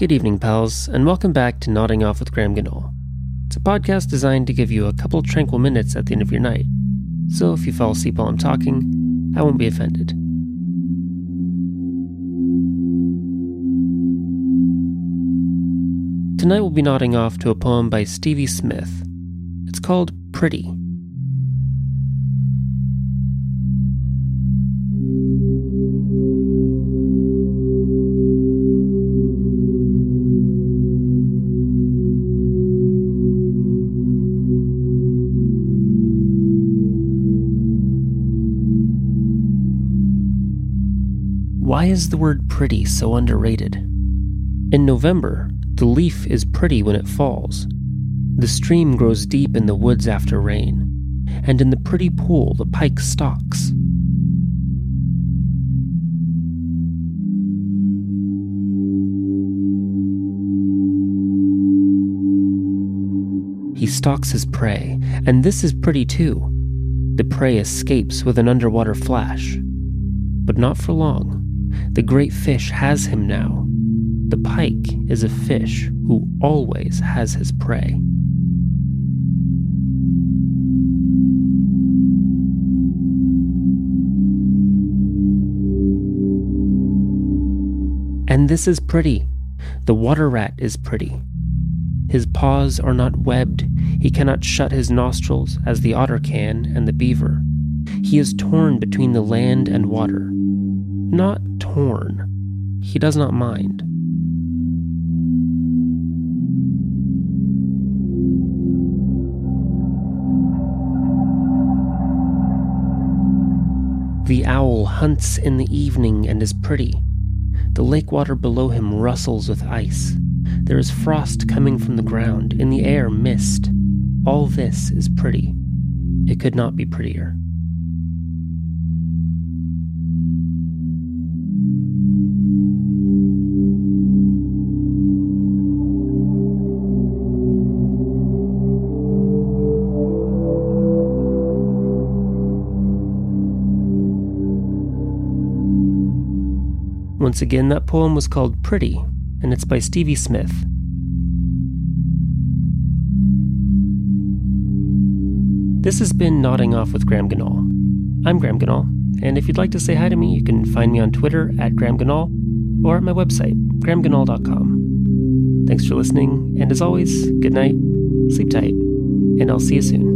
Good evening, pals, and welcome back to Nodding Off with Graham Ganol. It's a podcast designed to give you a couple tranquil minutes at the end of your night. So if you fall asleep while I'm talking, I won't be offended. Tonight we'll be nodding off to a poem by Stevie Smith. It's called Pretty. Why is the word pretty so underrated? In November, the leaf is pretty when it falls. The stream grows deep in the woods after rain, and in the pretty pool the pike stalks. He stalks his prey, and this is pretty too. The prey escapes with an underwater flash. But not for long. The great fish has him now. The pike is a fish who always has his prey. And this is pretty. The water rat is pretty. His paws are not webbed. He cannot shut his nostrils as the otter can and the beaver. He is torn between the land and water. Not torn. He does not mind. The owl hunts in the evening and is pretty. The lake water below him rustles with ice. There is frost coming from the ground, in the air, mist. All this is pretty. It could not be prettier. Once again, that poem was called Pretty, and it's by Stevie Smith. This has been Nodding Off with Graham Ganol. I'm Graham Ganol, and if you'd like to say hi to me, you can find me on Twitter at Graham Ganol or at my website, grahamganol.com. Thanks for listening, and as always, good night, sleep tight, and I'll see you soon.